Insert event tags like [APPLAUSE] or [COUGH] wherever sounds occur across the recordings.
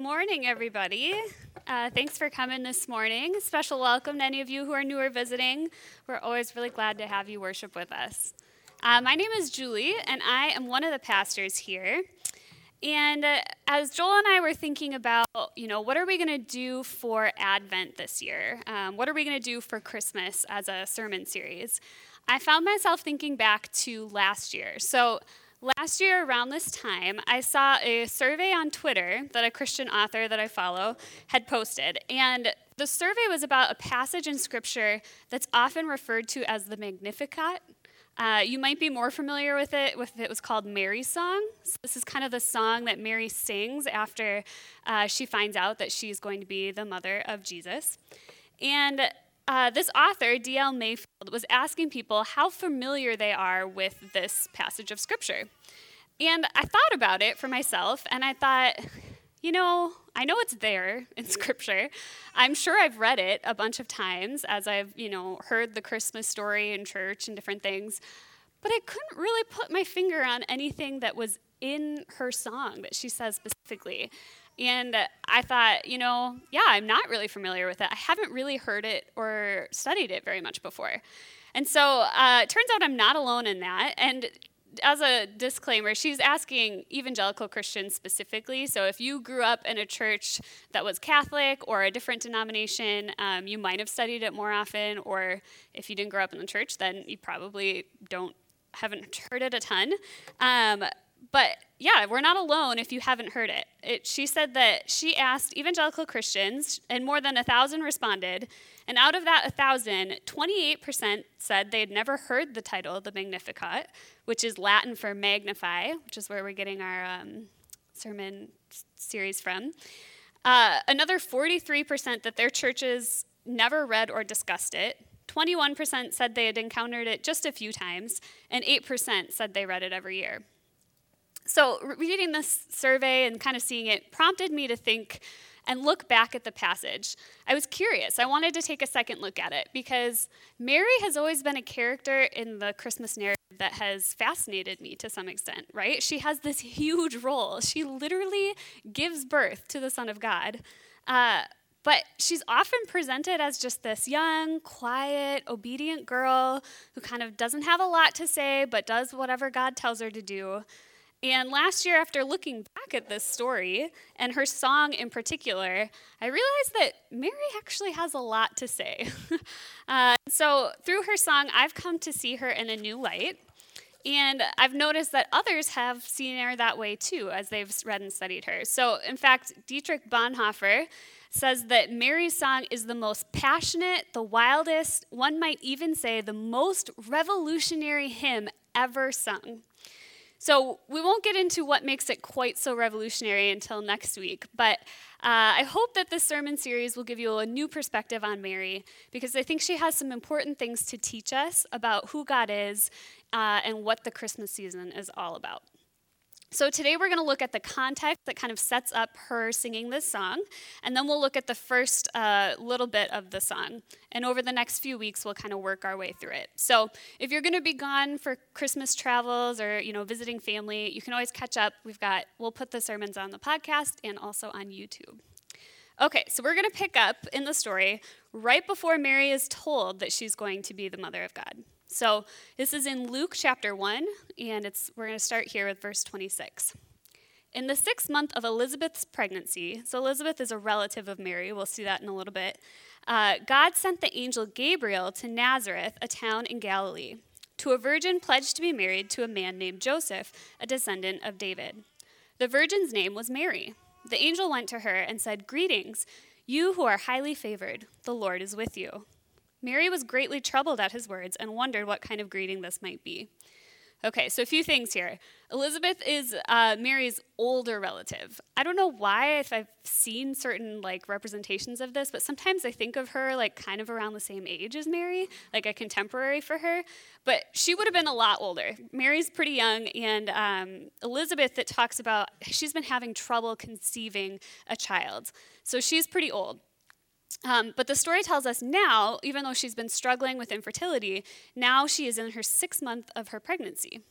Morning, everybody. Uh, thanks for coming this morning. Special welcome to any of you who are new or visiting. We're always really glad to have you worship with us. Uh, my name is Julie, and I am one of the pastors here. And uh, as Joel and I were thinking about, you know, what are we going to do for Advent this year? Um, what are we going to do for Christmas as a sermon series? I found myself thinking back to last year. So Last year, around this time, I saw a survey on Twitter that a Christian author that I follow had posted. And the survey was about a passage in Scripture that's often referred to as the Magnificat. Uh, you might be more familiar with it if it was called Mary's song. So this is kind of the song that Mary sings after uh, she finds out that she's going to be the mother of Jesus. And uh, this author, D.L. Mayfield, was asking people how familiar they are with this passage of Scripture. And I thought about it for myself, and I thought, you know, I know it's there in Scripture. I'm sure I've read it a bunch of times as I've, you know, heard the Christmas story in church and different things. But I couldn't really put my finger on anything that was in her song that she says specifically. And I thought, you know, yeah, I'm not really familiar with it. I haven't really heard it or studied it very much before. And so uh, it turns out I'm not alone in that. And as a disclaimer, she's asking evangelical Christians specifically. So if you grew up in a church that was Catholic or a different denomination, um, you might have studied it more often. Or if you didn't grow up in the church, then you probably don't haven't heard it a ton. Um, but yeah, we're not alone if you haven't heard it. it. She said that she asked evangelical Christians, and more than a thousand responded. And out of that a thousand, 28% said they had never heard the title, the Magnificat, which is Latin for magnify, which is where we're getting our um, sermon series from. Uh, another 43% that their churches never read or discussed it. 21% said they had encountered it just a few times, and 8% said they read it every year. So, reading this survey and kind of seeing it prompted me to think and look back at the passage. I was curious. I wanted to take a second look at it because Mary has always been a character in the Christmas narrative that has fascinated me to some extent, right? She has this huge role. She literally gives birth to the Son of God. Uh, but she's often presented as just this young, quiet, obedient girl who kind of doesn't have a lot to say, but does whatever God tells her to do. And last year, after looking back at this story and her song in particular, I realized that Mary actually has a lot to say. [LAUGHS] uh, so, through her song, I've come to see her in a new light. And I've noticed that others have seen her that way too as they've read and studied her. So, in fact, Dietrich Bonhoeffer says that Mary's song is the most passionate, the wildest, one might even say the most revolutionary hymn ever sung. So we won't get into what makes it quite so revolutionary until next week, but uh, I hope that this sermon series will give you a new perspective on Mary because I think she has some important things to teach us about who God is uh, and what the Christmas season is all about. So, today we're going to look at the context that kind of sets up her singing this song, and then we'll look at the first uh, little bit of the song. And over the next few weeks, we'll kind of work our way through it. So, if you're going to be gone for Christmas travels or, you know, visiting family, you can always catch up. We've got, we'll put the sermons on the podcast and also on YouTube. Okay, so we're going to pick up in the story right before Mary is told that she's going to be the mother of God. So this is in Luke chapter 1, and it's, we're going to start here with verse 26. In the sixth month of Elizabeth's pregnancy, so Elizabeth is a relative of Mary, we'll see that in a little bit, uh, God sent the angel Gabriel to Nazareth, a town in Galilee, to a virgin pledged to be married to a man named Joseph, a descendant of David. The virgin's name was Mary. The angel went to her and said, Greetings, you who are highly favored, the Lord is with you. Mary was greatly troubled at his words and wondered what kind of greeting this might be. Okay, so a few things here. Elizabeth is uh, Mary's older relative. I don't know why, if I've seen certain like representations of this, but sometimes I think of her like kind of around the same age as Mary, like a contemporary for her. But she would have been a lot older. Mary's pretty young, and um, Elizabeth, that talks about she's been having trouble conceiving a child, so she's pretty old. Um, but the story tells us now, even though she's been struggling with infertility, now she is in her sixth month of her pregnancy,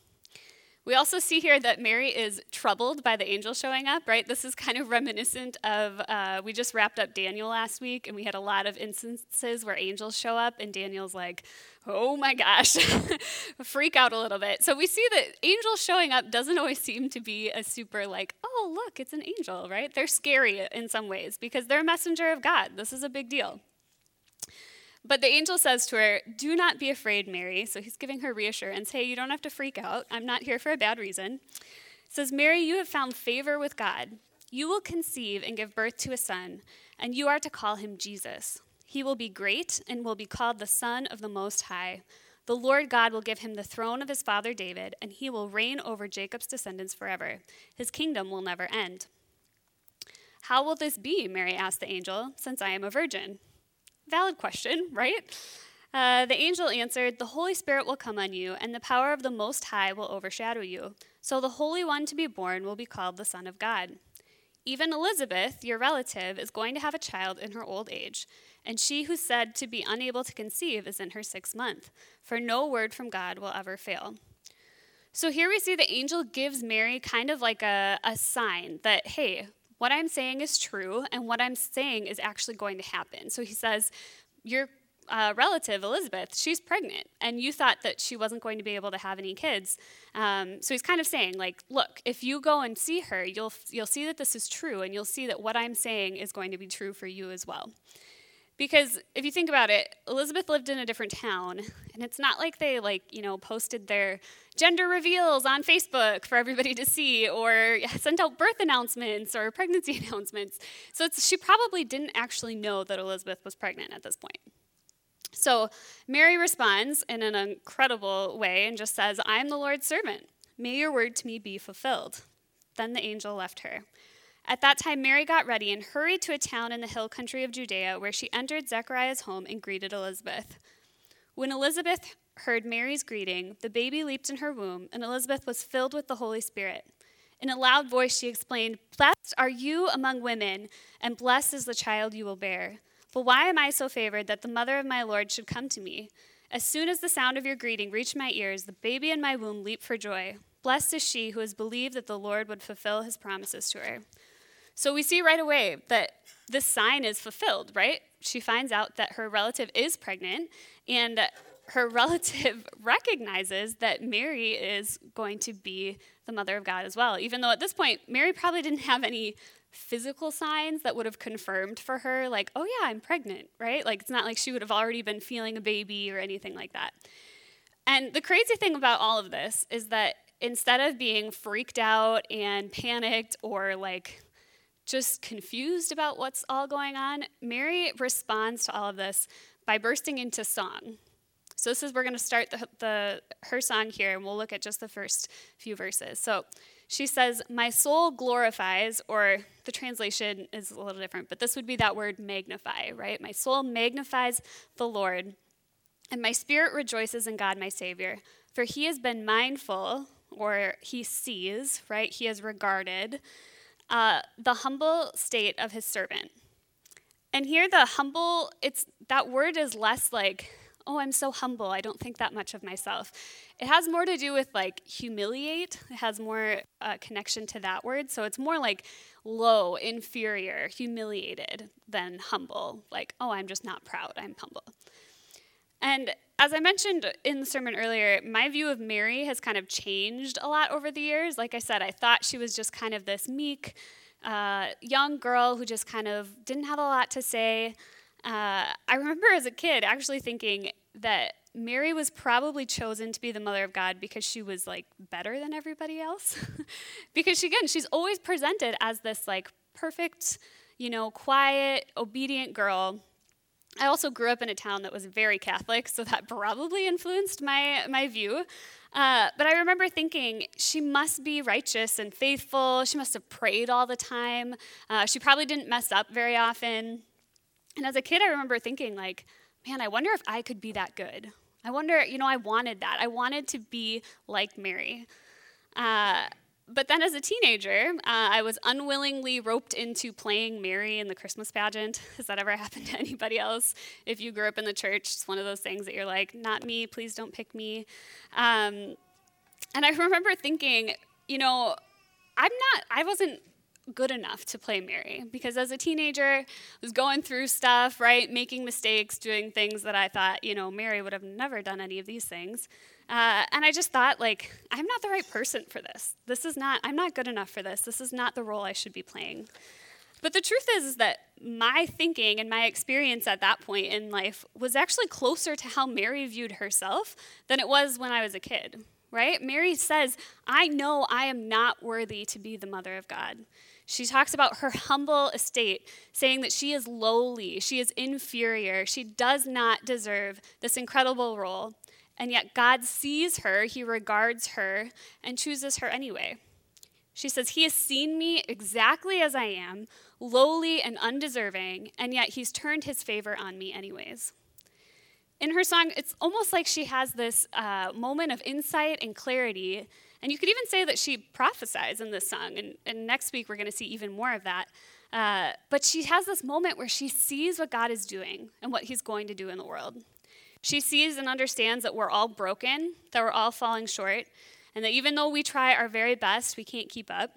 We also see here that Mary is troubled by the angel showing up, right? This is kind of reminiscent of, uh, we just wrapped up Daniel last week, and we had a lot of instances where angels show up, and Daniel's like, oh my gosh, [LAUGHS] freak out a little bit. So we see that angels showing up doesn't always seem to be a super, like, oh, look, it's an angel, right? They're scary in some ways because they're a messenger of God. This is a big deal. But the angel says to her, Do not be afraid, Mary. So he's giving her reassurance. Hey, you don't have to freak out. I'm not here for a bad reason. says, Mary, you have found favor with God. You will conceive and give birth to a son, and you are to call him Jesus. He will be great and will be called the Son of the Most High. The Lord God will give him the throne of his father David, and he will reign over Jacob's descendants forever. His kingdom will never end. How will this be? Mary asked the angel, since I am a virgin. Valid question, right? Uh, the angel answered, The Holy Spirit will come on you, and the power of the Most High will overshadow you. So the Holy One to be born will be called the Son of God. Even Elizabeth, your relative, is going to have a child in her old age, and she who's said to be unable to conceive is in her sixth month, for no word from God will ever fail. So here we see the angel gives Mary kind of like a, a sign that, hey, what I'm saying is true, and what I'm saying is actually going to happen. So he says, Your uh, relative, Elizabeth, she's pregnant, and you thought that she wasn't going to be able to have any kids. Um, so he's kind of saying, like, look, if you go and see her, you'll, you'll see that this is true, and you'll see that what I'm saying is going to be true for you as well. Because if you think about it, Elizabeth lived in a different town, and it's not like they like, you know, posted their gender reveals on Facebook for everybody to see or [LAUGHS] sent out birth announcements or pregnancy [LAUGHS] announcements. So she probably didn't actually know that Elizabeth was pregnant at this point. So Mary responds in an incredible way and just says, I am the Lord's servant. May your word to me be fulfilled. Then the angel left her. At that time, Mary got ready and hurried to a town in the hill country of Judea, where she entered Zechariah's home and greeted Elizabeth. When Elizabeth heard Mary's greeting, the baby leaped in her womb, and Elizabeth was filled with the Holy Spirit. In a loud voice, she explained, Blessed are you among women, and blessed is the child you will bear. But why am I so favored that the mother of my Lord should come to me? As soon as the sound of your greeting reached my ears, the baby in my womb leaped for joy. Blessed is she who has believed that the Lord would fulfill his promises to her. So we see right away that this sign is fulfilled, right? She finds out that her relative is pregnant, and her [LAUGHS] relative recognizes that Mary is going to be the mother of God as well. Even though at this point, Mary probably didn't have any physical signs that would have confirmed for her, like, oh yeah, I'm pregnant, right? Like, it's not like she would have already been feeling a baby or anything like that. And the crazy thing about all of this is that instead of being freaked out and panicked or like just confused about what's all going on, Mary responds to all of this by bursting into song. So this is we're going to start the, the her song here, and we'll look at just the first few verses. So she says, "My soul glorifies," or the translation is a little different, but this would be that word magnify, right? My soul magnifies the Lord, and my spirit rejoices in God, my Savior, for He has been mindful, or He sees, right? He has regarded uh, the humble state of his servant. And here, the humble, it's that word is less like, oh, I'm so humble, I don't think that much of myself. It has more to do with like humiliate, it has more uh, connection to that word. So it's more like low, inferior, humiliated than humble, like, oh, I'm just not proud, I'm humble. And as I mentioned in the sermon earlier, my view of Mary has kind of changed a lot over the years. Like I said, I thought she was just kind of this meek, uh, young girl who just kind of didn't have a lot to say. Uh, I remember as a kid actually thinking that Mary was probably chosen to be the mother of God because she was like better than everybody else. [LAUGHS] because she, again, she's always presented as this like perfect, you know, quiet, obedient girl I also grew up in a town that was very Catholic, so that [LAUGHS] probably influenced my, my view. Uh, but I remember thinking, she must be righteous and faithful. She must have prayed all the time. Uh, she probably didn't mess up very often. And as a kid, I remember thinking, like, man, I wonder if I could be that good. I wonder, you know, I wanted that. I wanted to be like Mary. Uh, but then as a teenager, uh, I was unwillingly roped into playing Mary in the Christmas pageant. [LAUGHS] Has that ever happened to anybody else? If you grew up in the church, it's one of those things that you're like, not me, please don't pick me. Um, And I remember thinking, you know, I'm not, I wasn't good enough to play Mary because as a teenager, I was going through stuff, right, making mistakes, doing things that I thought, you know, Mary would have never done any of these things. Uh, and I just thought, like, I'm not the right person for this. This is not, I'm not good enough for this. This is not the role I should be playing. But the truth is, is that my thinking and my experience at that point in life was actually closer to how Mary viewed herself than it was when I was a kid, right? Mary says, I know I am not worthy to be the mother of God. She talks about her humble estate, saying that she is lowly, she is inferior, she does not deserve this incredible role. And yet God sees her, he regards her, and chooses her anyway. She says, He has seen me exactly as I am, lowly and undeserving, and yet He's turned His favor on me anyways. In her song, it's almost like she has this uh, moment of insight and clarity and you could even say that she prophesies in this song. And, and next week, we're going to see even more of that. Uh, but she has this moment where she sees what God is doing and what he's going to do in the world. She sees and understands that we're all broken, that we're all falling short, and that even though we try our very best, we can't keep up,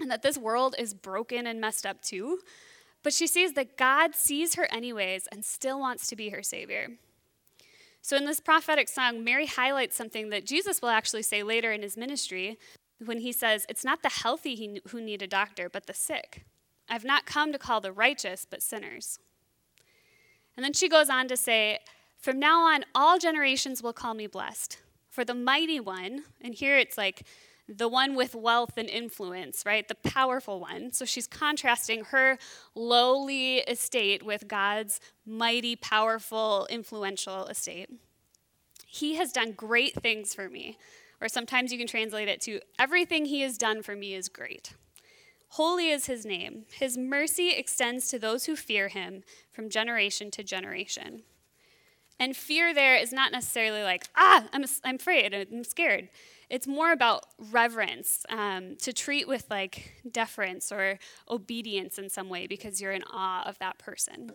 and that this world is broken and messed up too. But she sees that God sees her anyways and still wants to be her Savior. So, in this prophetic song, Mary highlights something that Jesus will actually say later in his ministry when he says, It's not the healthy who need a doctor, but the sick. I've not come to call the righteous, but sinners. And then she goes on to say, From now on, all generations will call me blessed. For the mighty one, and here it's like the one with wealth and influence, right? The powerful one. So she's contrasting her lowly estate with God's mighty, powerful, influential estate. He has done great things for me. Or sometimes you can translate it to everything he has done for me is great. Holy is his name. His mercy extends to those who fear him from generation to generation. And fear there is not necessarily like, ah, I'm, I'm afraid, I'm scared. It's more about reverence, um, to treat with like deference or obedience in some way because you're in awe of that person.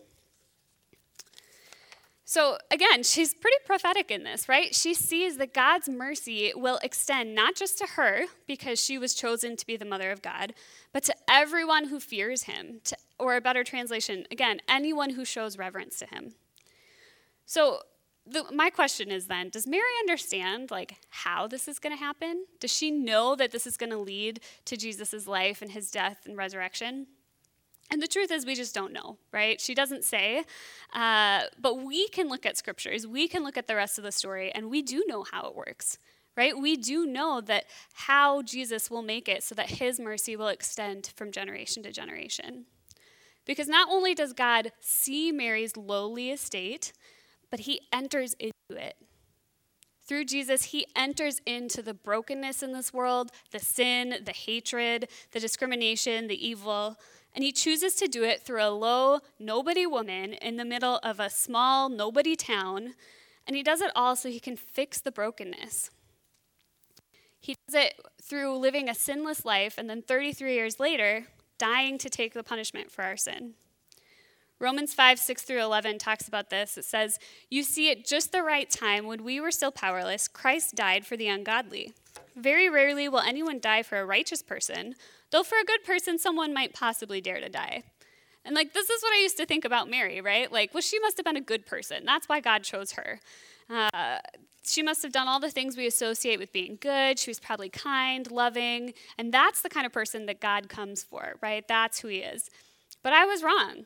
So again, she's pretty prophetic in this, right? She sees that God's mercy will extend not just to her because she was chosen to be the mother of God, but to everyone who fears him, to, or a better translation, again, anyone who shows reverence to him. So the, my question is then does mary understand like how this is going to happen? Does she know that this is going to lead to jesus' life and his death and resurrection? And the truth is we just don't know right? She doesn't say uh, but we can look at scriptures we can look at the rest of the story and we do know how it works right? We do know that how jesus will make it so that his mercy will extend from generation to generation. Because not only does god see mary's lowly estate but he enters into it. Through Jesus, he enters into the brokenness in this world, the sin, the hatred, the discrimination, the evil, and he chooses to do it through a low, nobody woman in the middle of a small, nobody town. And he does it all so he can fix the brokenness. He does it through living a sinless life and then 33 years later, dying to take the punishment for our sin. Romans 5, 6 through 11 talks about this. It says, You see, at just the right time, when we were still powerless, Christ died for the ungodly. Very rarely will anyone die for a righteous person, though for a good person, someone might possibly dare to die. And like, this is what I used to think about Mary, right? Like, well, she must have been a good person. That's why God chose her. Uh, she must have done all the things we associate with being good. She was probably kind, loving, and that's the kind of person that God comes for, right? That's who he is. But I was wrong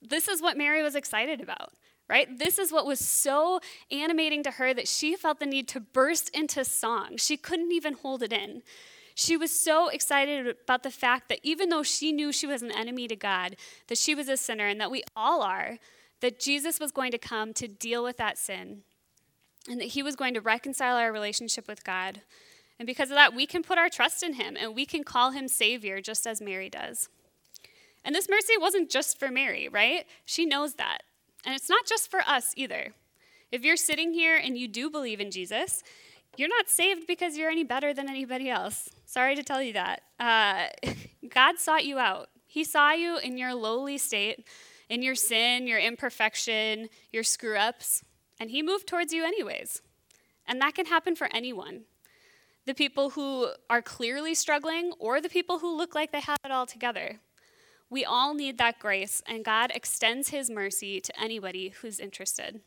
This is what Mary was excited about, right? This is what was so animating to her that she felt the need to burst into song. She couldn't even hold it in. She was so excited about the fact that even though she knew she was an enemy to God, that she was a sinner, and that we all are, that Jesus was going to come to deal with that sin. and that He was going to reconcile our relationship with God. And because of that, we can put our trust in Him and we can call Him Savior just as Mary does. And this mercy wasn't just for Mary, right? She knows that. And it's not just for us either. If you're sitting here and you do believe in Jesus, you're not saved because you're any better than anybody else. Sorry to tell you that. Uh, [LAUGHS] God sought you out. He saw you in your lowly state, in your sin, your imperfection, your screw ups, and He moved towards you anyways. And that can happen for anyone the people who are clearly struggling or the people who look like they have it all together. We all need that grace, and God extends His mercy to anybody who's interested.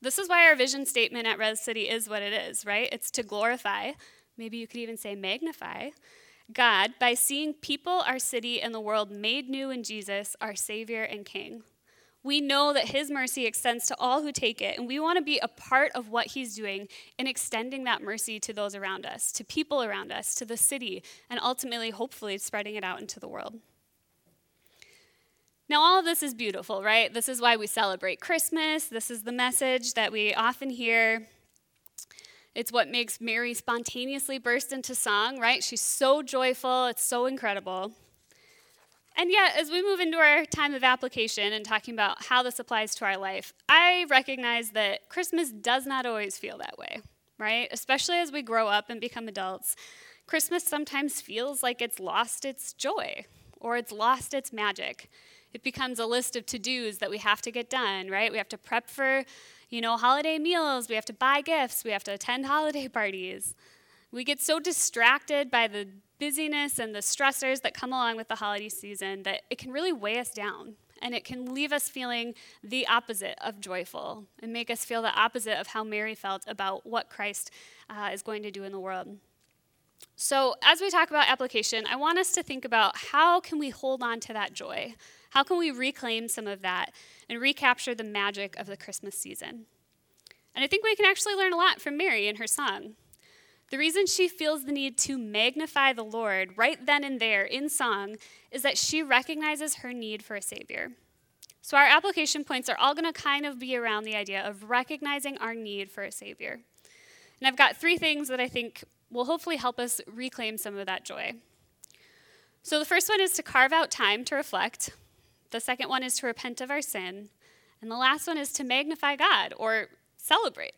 This is why our vision statement at Res City is what it is, right? It's to glorify, maybe you could even say magnify, God by seeing people, our city, and the world made new in Jesus, our Savior and King. We know that His mercy extends to all who take it, and we want to be a part of what He's doing in extending that mercy to those around us, to people around us, to the city, and ultimately, hopefully, spreading it out into the world. Now, all of this is beautiful, right? This is why we celebrate Christmas. This is the message that we often hear. It's what makes Mary spontaneously burst into song, right? She's so joyful, it's so incredible. And yet, as we move into our time of application and talking about how this applies to our life, I recognize that Christmas does not always feel that way, right? Especially as we grow up and become adults. Christmas sometimes feels like it's lost its joy or it's lost its magic it becomes a list of to-dos that we have to get done, right? We have to prep for, you know, holiday meals, we have to buy gifts, we have to attend [LAUGHS] holiday parties. We get so distracted by the busyness and the stressors that come along with the holiday season that it can really weigh us down and it can leave us feeling the opposite of joyful and make us feel the opposite of how Mary felt about what Christ uh, is going to do in the world. So, as we talk about application, I want us to think about how can we hold on to that joy? How can we reclaim some of that and recapture the magic of the Christmas season? And I think we can actually learn a lot from Mary in her song. The reason she feels the need to magnify the Lord right then and there in song is that she recognizes her need for a Savior. So, our application points are all going to kind of be around the idea of recognizing our need for a Savior. And I've got three things that I think will hopefully help us reclaim some of that joy. So, the first one is to carve out time to reflect. The second one is to repent of our sin. And the last one is to magnify God or celebrate.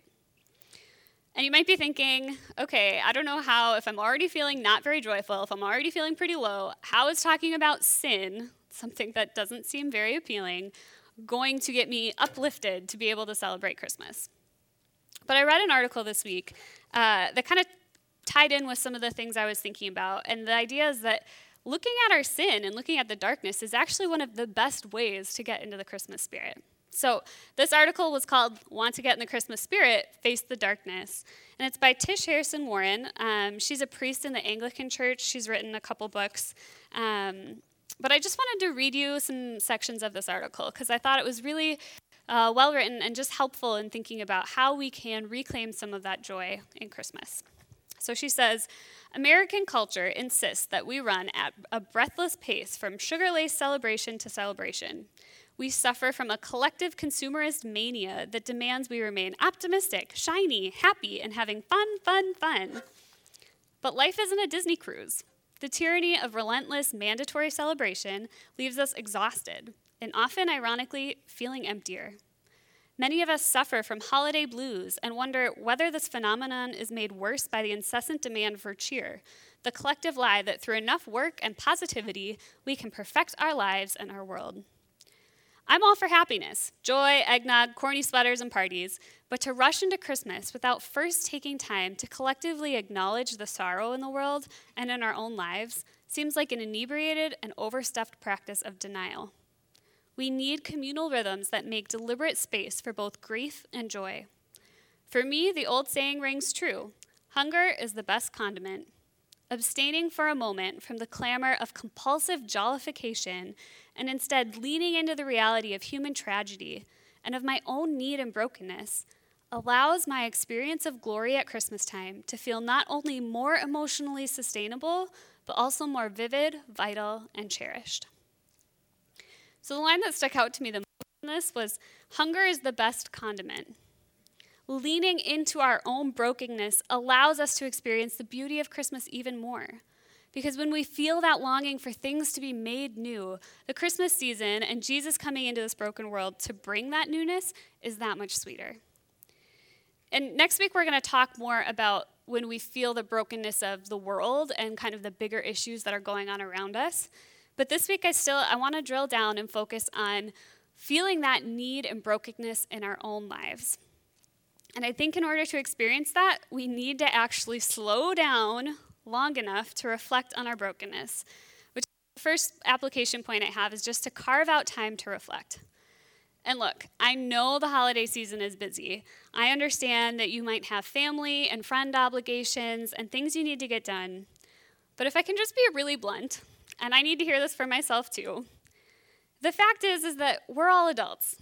And you might be thinking, okay, I don't know how, if I'm already feeling not very joyful, if I'm already feeling pretty low, how is talking about sin, something that doesn't seem very appealing, going to get me uplifted to be able to celebrate Christmas? But I read an article this week uh, that kind of tied in with some of the things I was thinking about. And the idea is that looking at our sin and looking at the darkness is actually one of the best ways to get into the Christmas spirit. So, this article was called Want to Get in the Christmas Spirit Face the Darkness. And it's by Tish Harrison Warren. Um, she's a priest in the Anglican Church. She's written a couple books. Um, but I just wanted to read you some sections of this article because I thought it was really uh, well written and just helpful in thinking about how we can reclaim some of that joy in Christmas. So she says American culture insists that we run at a breathless pace from sugar laced celebration to celebration. We suffer from a collective consumerist mania that demands we remain optimistic, shiny, happy, and having fun, fun, fun. But life isn't a Disney cruise. The tyranny of relentless mandatory celebration leaves us exhausted and often, ironically, feeling emptier. Many of us suffer from holiday blues and wonder whether this phenomenon is made worse by the incessant demand for cheer, the collective lie that through enough work and positivity, we can perfect our lives and our world. I'm all for happiness, joy, eggnog, corny sweaters, and parties, but to rush into Christmas without first taking time to collectively acknowledge the sorrow in the world and in our own lives seems like an inebriated and overstuffed practice of denial. We need communal rhythms that make deliberate space for both grief and joy. For me, the old saying rings true hunger is the best condiment. Abstaining for a moment from the clamor of compulsive jollification and instead leaning into the reality of human tragedy and of my own need and brokenness allows my experience of glory at Christmas time to feel not only more emotionally sustainable, but also more vivid, vital, and cherished. So the line that stuck out to me the most in this was hunger is the best condiment. leaning into our own brokenness allows us to experience the beauty of Christmas even more. Because when we feel that longing for things to be made new, the Christmas season and Jesus coming into this broken world to bring that newness is that much sweeter. And next week, we're going to talk more about when we feel the brokenness of the world and kind of the bigger issues that are going on around us. But this week, I still I want to drill down and focus on feeling that need and brokenness in our own lives. And I think in order to experience that, we need to actually slow down long enough to reflect on our brokenness. Which the first application point I have is just to carve out time to reflect. And look, I know the holiday season is busy. I understand that you might have family and friend obligations and things you need to get done. But if I can just be really blunt, and I need to hear this for myself too, the fact is is that we're all adults.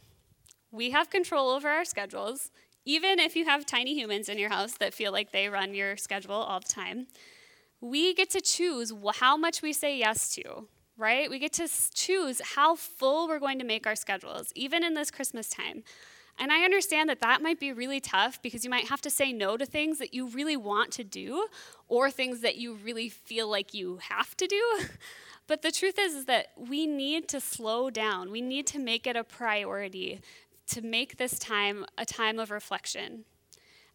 We have control over our schedules, even if you have tiny humans in your house that feel like they run your schedule all the time we get to choose how much we say yes to, right? We get to choose how full we're going to make our schedules, even in this Christmas time. And I understand that that might be really tough because you might have to say no to things that you really want to do or things that you really feel like you have to do. [LAUGHS] But the truth is, is that we need to slow down. We need to make it a priority to make this time a time of reflection.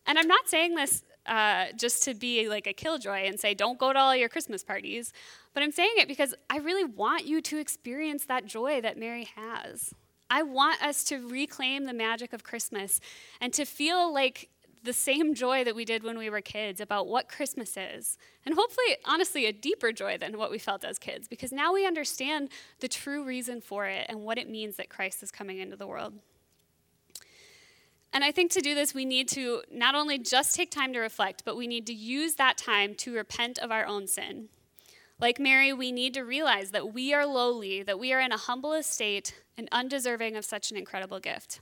And I'm not saying this uh, just to be like a killjoy and say, don't go to all your Christmas parties. But I'm saying it because I really want you to experience that joy that Mary has. I want us to reclaim the magic of Christmas and to feel like the same joy that we did when we were kids about what Christmas is. And hopefully, honestly, a deeper joy than what we felt as kids because now we understand the true reason for it and what it means that Christ is coming into the world. And I think to do this, we need to not only just take time to reflect, but we need to use that time to repent of our own sin. Like Mary, we need to realize that we are lowly, that we are in a humble estate and undeserving of such an incredible gift.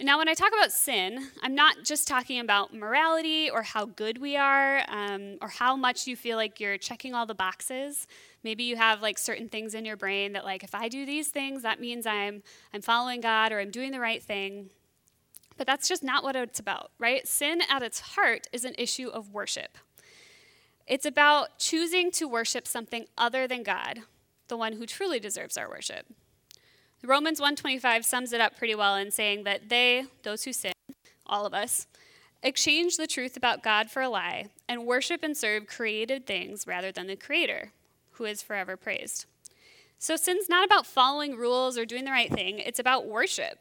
Now, when I talk about sin, I'm not just talking about morality or how good we are um, or how much you feel like you're checking all the boxes. Maybe you have like certain things in your brain that, like, if I do these things, that means I'm, I'm following God or I'm doing the right thing. But that's just not what it's about, right? Sin at its heart is an issue of worship. It's about choosing to worship something other than God, the one who truly deserves our worship. Romans 125 sums it up pretty well in saying that they, those who sin, all of us, exchange the truth about God for a lie and worship and serve created things rather than the creator, who is forever praised. So sin's not about following rules or doing the right thing, it's about worship.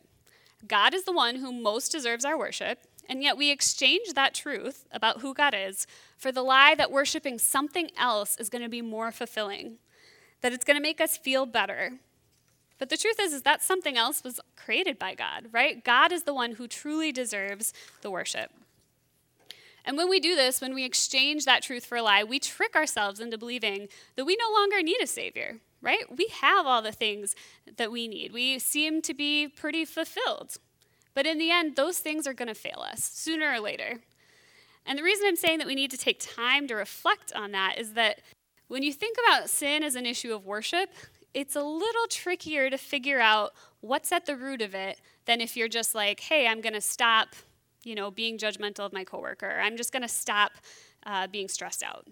God is the one who most deserves our worship, and yet we exchange that truth about who God is for the lie that worshiping something else is going to be more fulfilling, that it's going to make us feel better. But the truth is, is that something else was created by God, right? God is the one who truly deserves the worship. And when we do this, when we exchange that truth for a lie, we trick ourselves into believing that we no longer need a Savior, right? We have all the things that we need. We seem to be pretty fulfilled. But in the end, those things are going to fail us sooner or later. And the reason I'm saying that we need to take time to reflect on that is that when you think about sin as an issue of worship, it's a little trickier to figure out what's at the root of it than if you're just like, hey, I'm going to stop, you know, being judgmental of my coworker. I'm just going to stop uh, being stressed out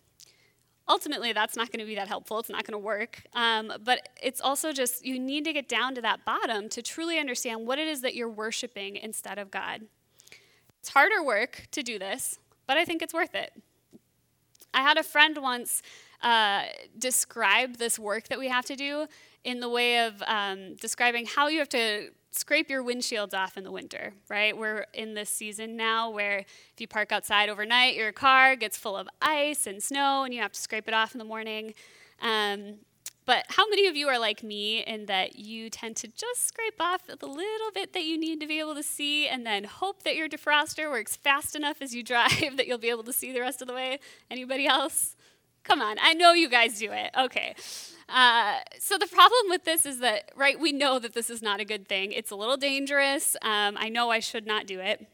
ultimately that's not going to be that helpful. It's not going to work. Um, but it's also just you need to get down to that bottom to truly understand what it is that you're worshiping instead of god. It's harder work to do this but i think it's worth it. I had a friend once uh, describe this work that we have to do in the way of um, describing how you have to scrape your windshields off in the winter, right? We're in this season now where if you park outside overnight, your car gets full of ice and snow and you have to scrape it off in the morning. Um, but how many of you are like me in that you tend to just scrape off the little bit that you need to be able to see and then hope that your defroster works fast enough as you [LAUGHS] drive that you'll be able to see the rest of the way? Anybody else? Come on, I know you guys do it. Okay. Uh, so the problem with this is that, right, we know that this is not a good thing. It's a little dangerous. Um, I know I should not do it.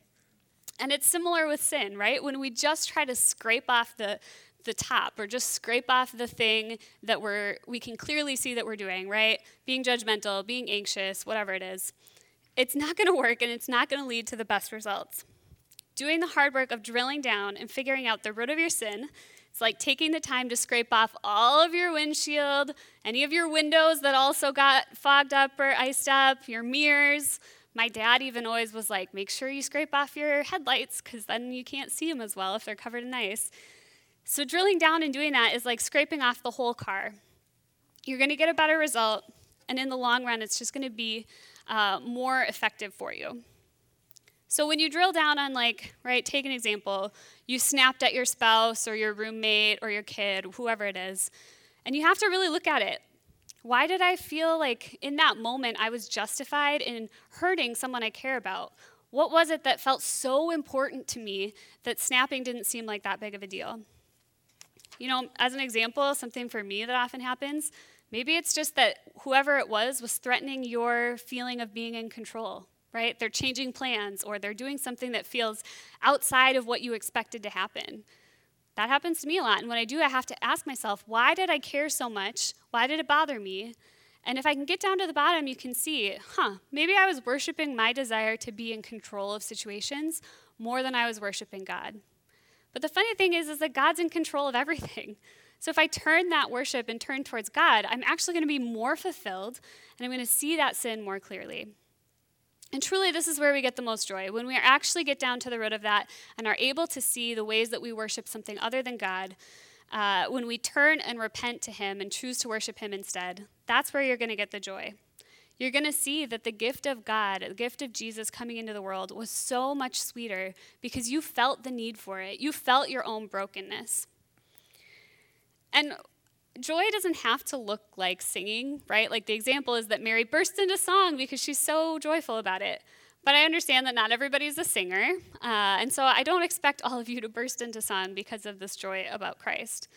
And it's similar with sin, right? When we just try to scrape off the, the top or just scrape off the thing that we're we can clearly see that we're doing, right? Being judgmental, being anxious, whatever it is. It's not going to work and it's not going to lead to the best results. doing the hard work of drilling down and figuring out the root of your sin. It's like taking the time to scrape off all of your windshield, any of your windows that also got fogged up or iced up, your mirrors. My dad even always was like, make sure you scrape off your headlights because then you can't see them as well if they're covered in ice. So, drilling down and doing that is like scraping off the whole car. You're going to get a better result, and in the long run, it's just going to be uh, more effective for you. So when you drill down on, like, right, take an example, you snapped at your spouse or your roommate or your kid, whoever it is, and you have to really look at it. Why did I feel like in that moment I was justified in hurting someone I care about? What was it that felt so important to me that snapping didn't seem like that big of a deal? You know, as an example, something for me that often happens, maybe it's just that whoever it was was threatening your feeling of being in control right? They're changing plans or they're doing something that feels outside of what you expected to happen. That happens to me a lot. And when I do, I have to ask myself, why did I care so much? Why did it bother me? And if I can get down to the bottom, you can see, huh, maybe I was worshiping my desire to be in control of situations more than I was worshiping God. But the funny thing is, is that God's in control of everything. [LAUGHS] So if I turn that worship and turn towards God, I'm actually going to be more fulfilled and I'm going to see that sin more clearly. And truly, this is where we get the most joy when we actually get down to the root of that and are able to see the ways that we worship something other than God. Uh, when we turn and repent to Him and choose to worship Him instead, that's where you're going to get the joy. You're going to see that the gift of God, the gift of Jesus coming into the world, was so much sweeter because you felt the need for it. You felt your own brokenness. And joy doesn't have to look like singing, right? Like the example is that Mary bursts into song because she's so joyful about it. But I understand that not everybody's a singer, uh, and so I don't expect all of you to burst into song because of this joy about Christ.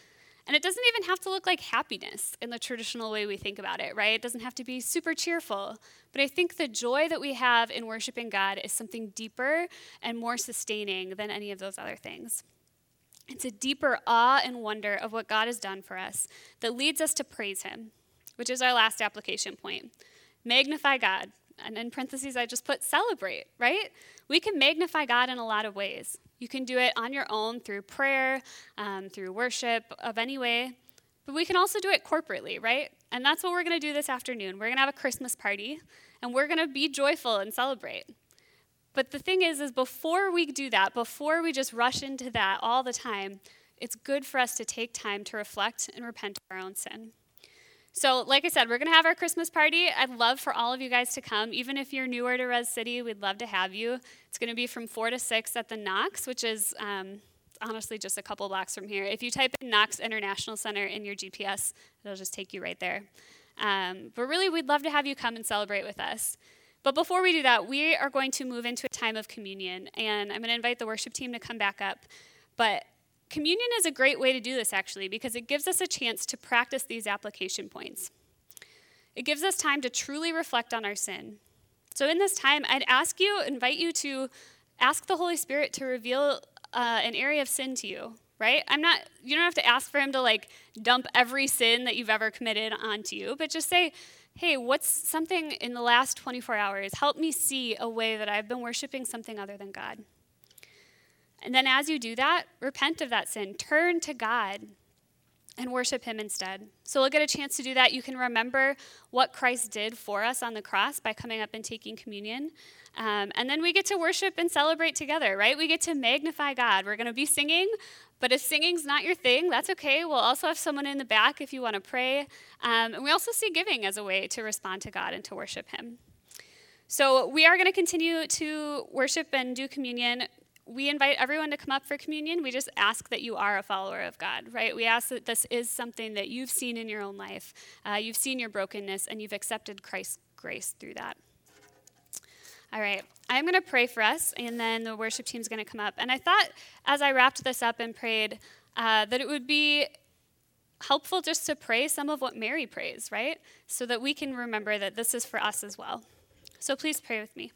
And it doesn't even have to look like happiness in the traditional way we think about it, right? It doesn't have to be super cheerful. But I think the joy that we have in worshiping God is something deeper and more sustaining than any of those other things. It's a deeper awe and wonder of what God has done for us that leads us to praise Him, which is our last application point. Magnify God. And in parentheses, I just put celebrate, right? We can magnify God in a lot of ways. You can do it on your own through prayer, um, through worship, of any way. But we can also do it corporately, right? And that's what we're going to do this afternoon. We're going to have a Christmas party, and we're going to be joyful and celebrate. But the thing is, is before we do that, before we just rush into that all the time, it's good for us to take time to reflect and repent of our own sin. So, like I said, we're going to have our Christmas party. I'd love for all of you guys to come. Even if you're newer to Res City, we'd love to have you. It's going to be from 4 to 6 at the Knox, which is um, honestly just a couple blocks from here. If you type in Knox International Center in your GPS, it'll just take you right there. Um, but really, we'd love to have you come and celebrate with us. But before we do that, we are going to move into a time of communion. And I'm going to invite the worship team to come back up. But communion is a great way to do this, actually, because it gives us a chance to practice these application points. It gives us time to truly reflect on our sin. So, in this time, I'd ask you, invite you to ask the Holy Spirit to reveal uh, an area of sin to you, right? I'm not, you don't have to ask for Him to like dump every sin that you've ever committed onto you, but just say, hey, what's something in the last 24 hours? Help me see a way that I've been worshiping something other than God. And then as you do that, repent of that sin. Turn to God and worship Him instead. So we'll get a chance to do that. You can remember what Christ did for us on the cross by coming up and taking communion. Um, and then we get to worship and celebrate together, right? We get to magnify God. We're going to be singing but if singing's not your thing, that's okay. We'll also have someone in the back if you want to pray. Um, and we also see giving as a way to respond to God and to worship Him. So we are going to continue to worship and do communion. We invite everyone to come up for communion. We just ask that you are a follower of God, right? We ask that this is something that you've seen in your own life. Uh, you've seen your brokenness and you've accepted Christ's grace through that. All right, I'm going to pray for us, and then the worship team's going to come up. And I thought as I wrapped this up and prayed uh, that it would be helpful just to pray some of what Mary prays, right? So that we can remember that this is for us as well. So please pray with me.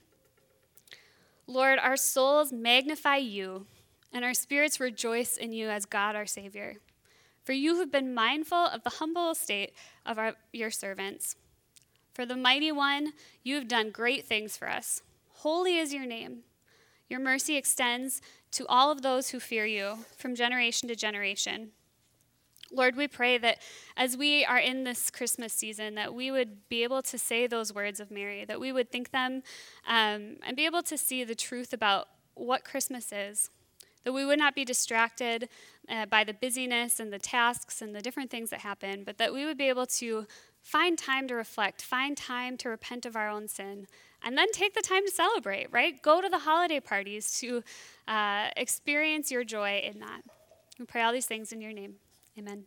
Lord, our souls magnify you, and our spirits rejoice in you as God our Savior. For you have been mindful of the humble estate of our, your servants. For the mighty one, you have done great things for us. Holy is your name. Your mercy extends to all of those who fear you from generation to generation. Lord, we pray that as we are in this Christmas season, that we would be able to say those words of Mary, that we would think them um, and be able to see the truth about what Christmas is, that we would not be distracted uh, by the busyness and the tasks and the different things that happen, but that we would be able to find time to reflect, find time to repent of our own sin, and then take the time to celebrate, right? Go to the holiday parties to uh, experience your joy in that. We pray all these things in your name. Amen.